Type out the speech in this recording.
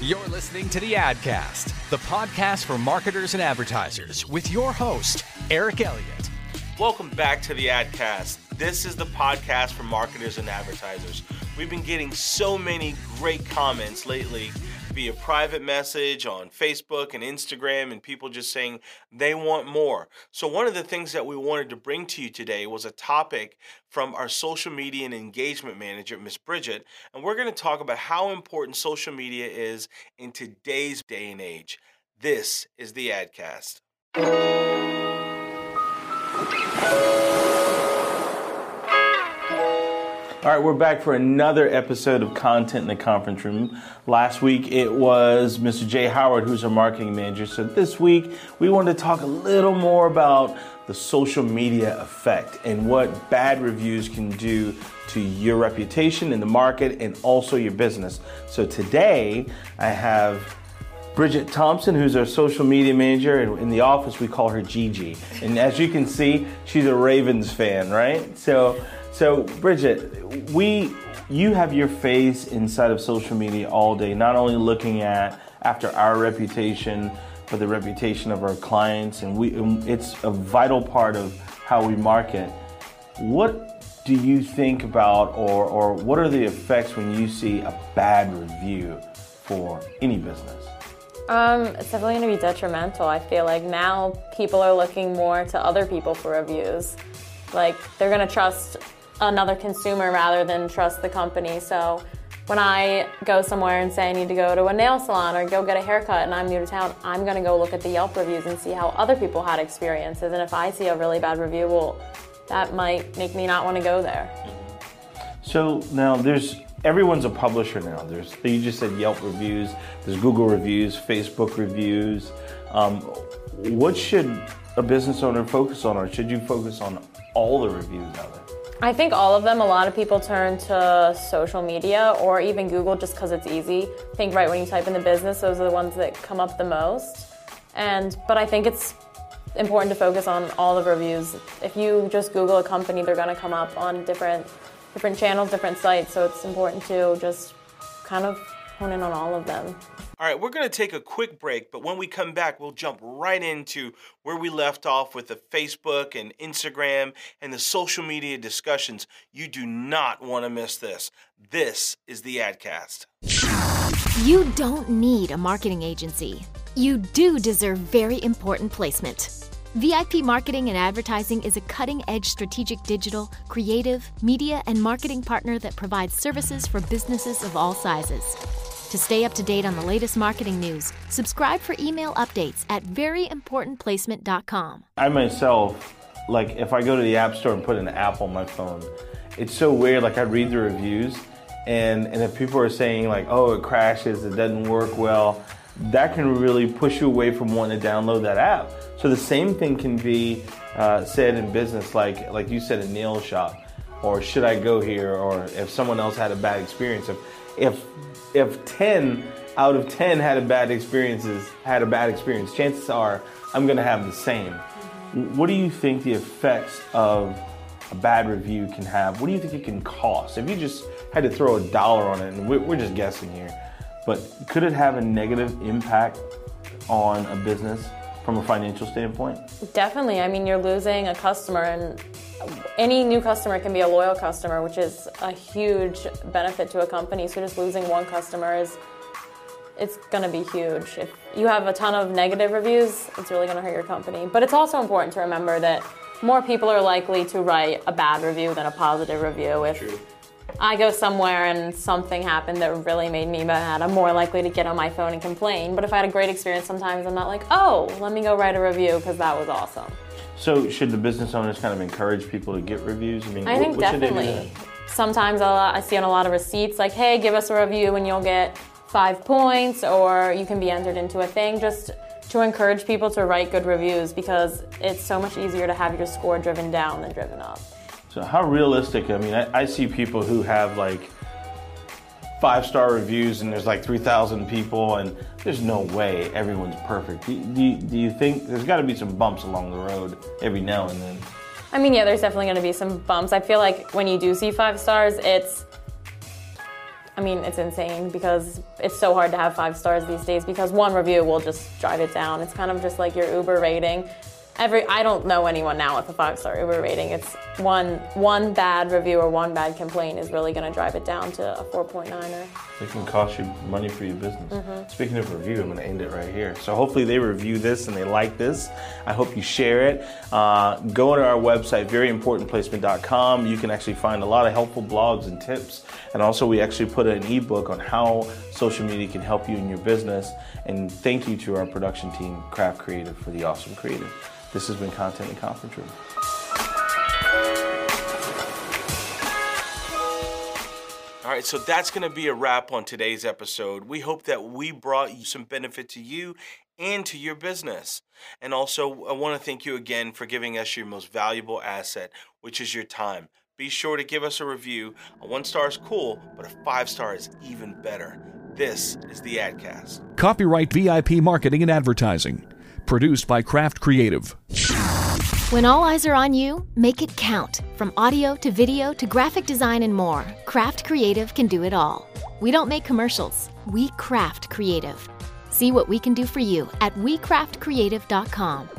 You're listening to the Adcast, the podcast for marketers and advertisers, with your host, Eric Elliott. Welcome back to the Adcast. This is the podcast for marketers and advertisers. We've been getting so many great comments lately via private message on Facebook and Instagram, and people just saying they want more. So, one of the things that we wanted to bring to you today was a topic from our social media and engagement manager, Miss Bridget, and we're going to talk about how important social media is in today's day and age. This is the Adcast. All right, we're back for another episode of Content in the Conference Room. Last week it was Mr. Jay Howard, who's our marketing manager. So this week we wanted to talk a little more about the social media effect and what bad reviews can do to your reputation in the market and also your business. So today I have Bridget Thompson, who's our social media manager, and in the office we call her Gigi. And as you can see, she's a Ravens fan, right? So so, Bridget, we you have your face inside of social media all day, not only looking at after our reputation, but the reputation of our clients, and we it's a vital part of how we market. What do you think about, or or what are the effects when you see a bad review for any business? Um, it's definitely going to be detrimental. I feel like now people are looking more to other people for reviews. Like they're going to trust another consumer rather than trust the company. So when I go somewhere and say I need to go to a nail salon or go get a haircut and I'm new to town, I'm to go look at the Yelp reviews and see how other people had experiences. And if I see a really bad review, well, that might make me not want to go there. So now there's everyone's a publisher now. There's you just said Yelp reviews. There's Google reviews, Facebook reviews. Um, what should a business owner focus on, or should you focus on all the reviews out there? I think all of them, a lot of people turn to social media or even Google just because it's easy. I think right when you type in the business, those are the ones that come up the most. And but I think it's important to focus on all the reviews. If you just Google a company, they're going to come up on different different channels, different sites. So it's important to just kind of hone in on all of them. All right, we're going to take a quick break, but when we come back, we'll jump right into where we left off with the Facebook and Instagram and the social media discussions. You do not want to miss this. This is the Adcast. You don't need a marketing agency. You do deserve very important placement. VIP Marketing and Advertising is a cutting edge strategic digital, creative, media, and marketing partner that provides services for businesses of all sizes. To stay up to date on the latest marketing news, subscribe for email updates at veryimportantplacement.com. I myself, like if I go to the App Store and put an app on my phone, it's so weird. Like I read the reviews, and and if people are saying like, oh, it crashes, it doesn't work well, that can really push you away from wanting to download that app. So the same thing can be uh, said in business, like like you said, a nail shop, or should I go here, or if someone else had a bad experience. If if if 10 out of 10 had a bad experiences had a bad experience chances are i'm going to have the same. Mm-hmm. what do you think the effects of a bad review can have? What do you think it can cost? If you just had to throw a dollar on it and we're just guessing here but could it have a negative impact on a business from a financial standpoint? Definitely. I mean you're losing a customer and any new customer can be a loyal customer, which is a huge benefit to a company. So just losing one customer is it's going to be huge. If you have a ton of negative reviews, it's really going to hurt your company. But it's also important to remember that more people are likely to write a bad review than a positive review. If True. I go somewhere and something happened that really made me mad, I'm more likely to get on my phone and complain. But if I had a great experience, sometimes I'm not like, oh, let me go write a review because that was awesome. So should the business owners kind of encourage people to get reviews? I mean, I think what, what definitely. Sometimes I see on a lot of receipts like, "Hey, give us a review and you'll get five points," or you can be entered into a thing. Just to encourage people to write good reviews because it's so much easier to have your score driven down than driven up. So how realistic? I mean, I, I see people who have like five star reviews and there's like 3,000 people, and there's no way everyone's perfect. Do, do, do you think there's got to be some bumps along the road every now and then? I mean, yeah, there's definitely going to be some bumps. I feel like when you do see five stars, it's I mean, it's insane because it's so hard to have five stars these days because one review will just drive it down. It's kind of just like your Uber rating every I don't know anyone now with a five star Uber rating. It's one one bad review or one bad complaint is really going to drive it down to a 4.9er. It can cost you money for your business. Mm-hmm. Speaking of review, I'm going to end it right here. So hopefully they review this and they like this. I hope you share it. Uh, go to our website, veryimportantplacement.com. You can actually find a lot of helpful blogs and tips. And also, we actually put an ebook on how social media can help you in your business. And thank you to our production team, Craft Creative, for the awesome creative. This has been Content and Conference Room. All right, so that's going to be a wrap on today's episode. We hope that we brought you some benefit to you and to your business. And also, I want to thank you again for giving us your most valuable asset, which is your time. Be sure to give us a review. A one star is cool, but a five star is even better. This is the AdCast. Copyright VIP Marketing and Advertising. Produced by Craft Creative. When all eyes are on you, make it count. From audio to video to graphic design and more, Craft Creative can do it all. We don't make commercials, we craft creative. See what we can do for you at wecraftcreative.com.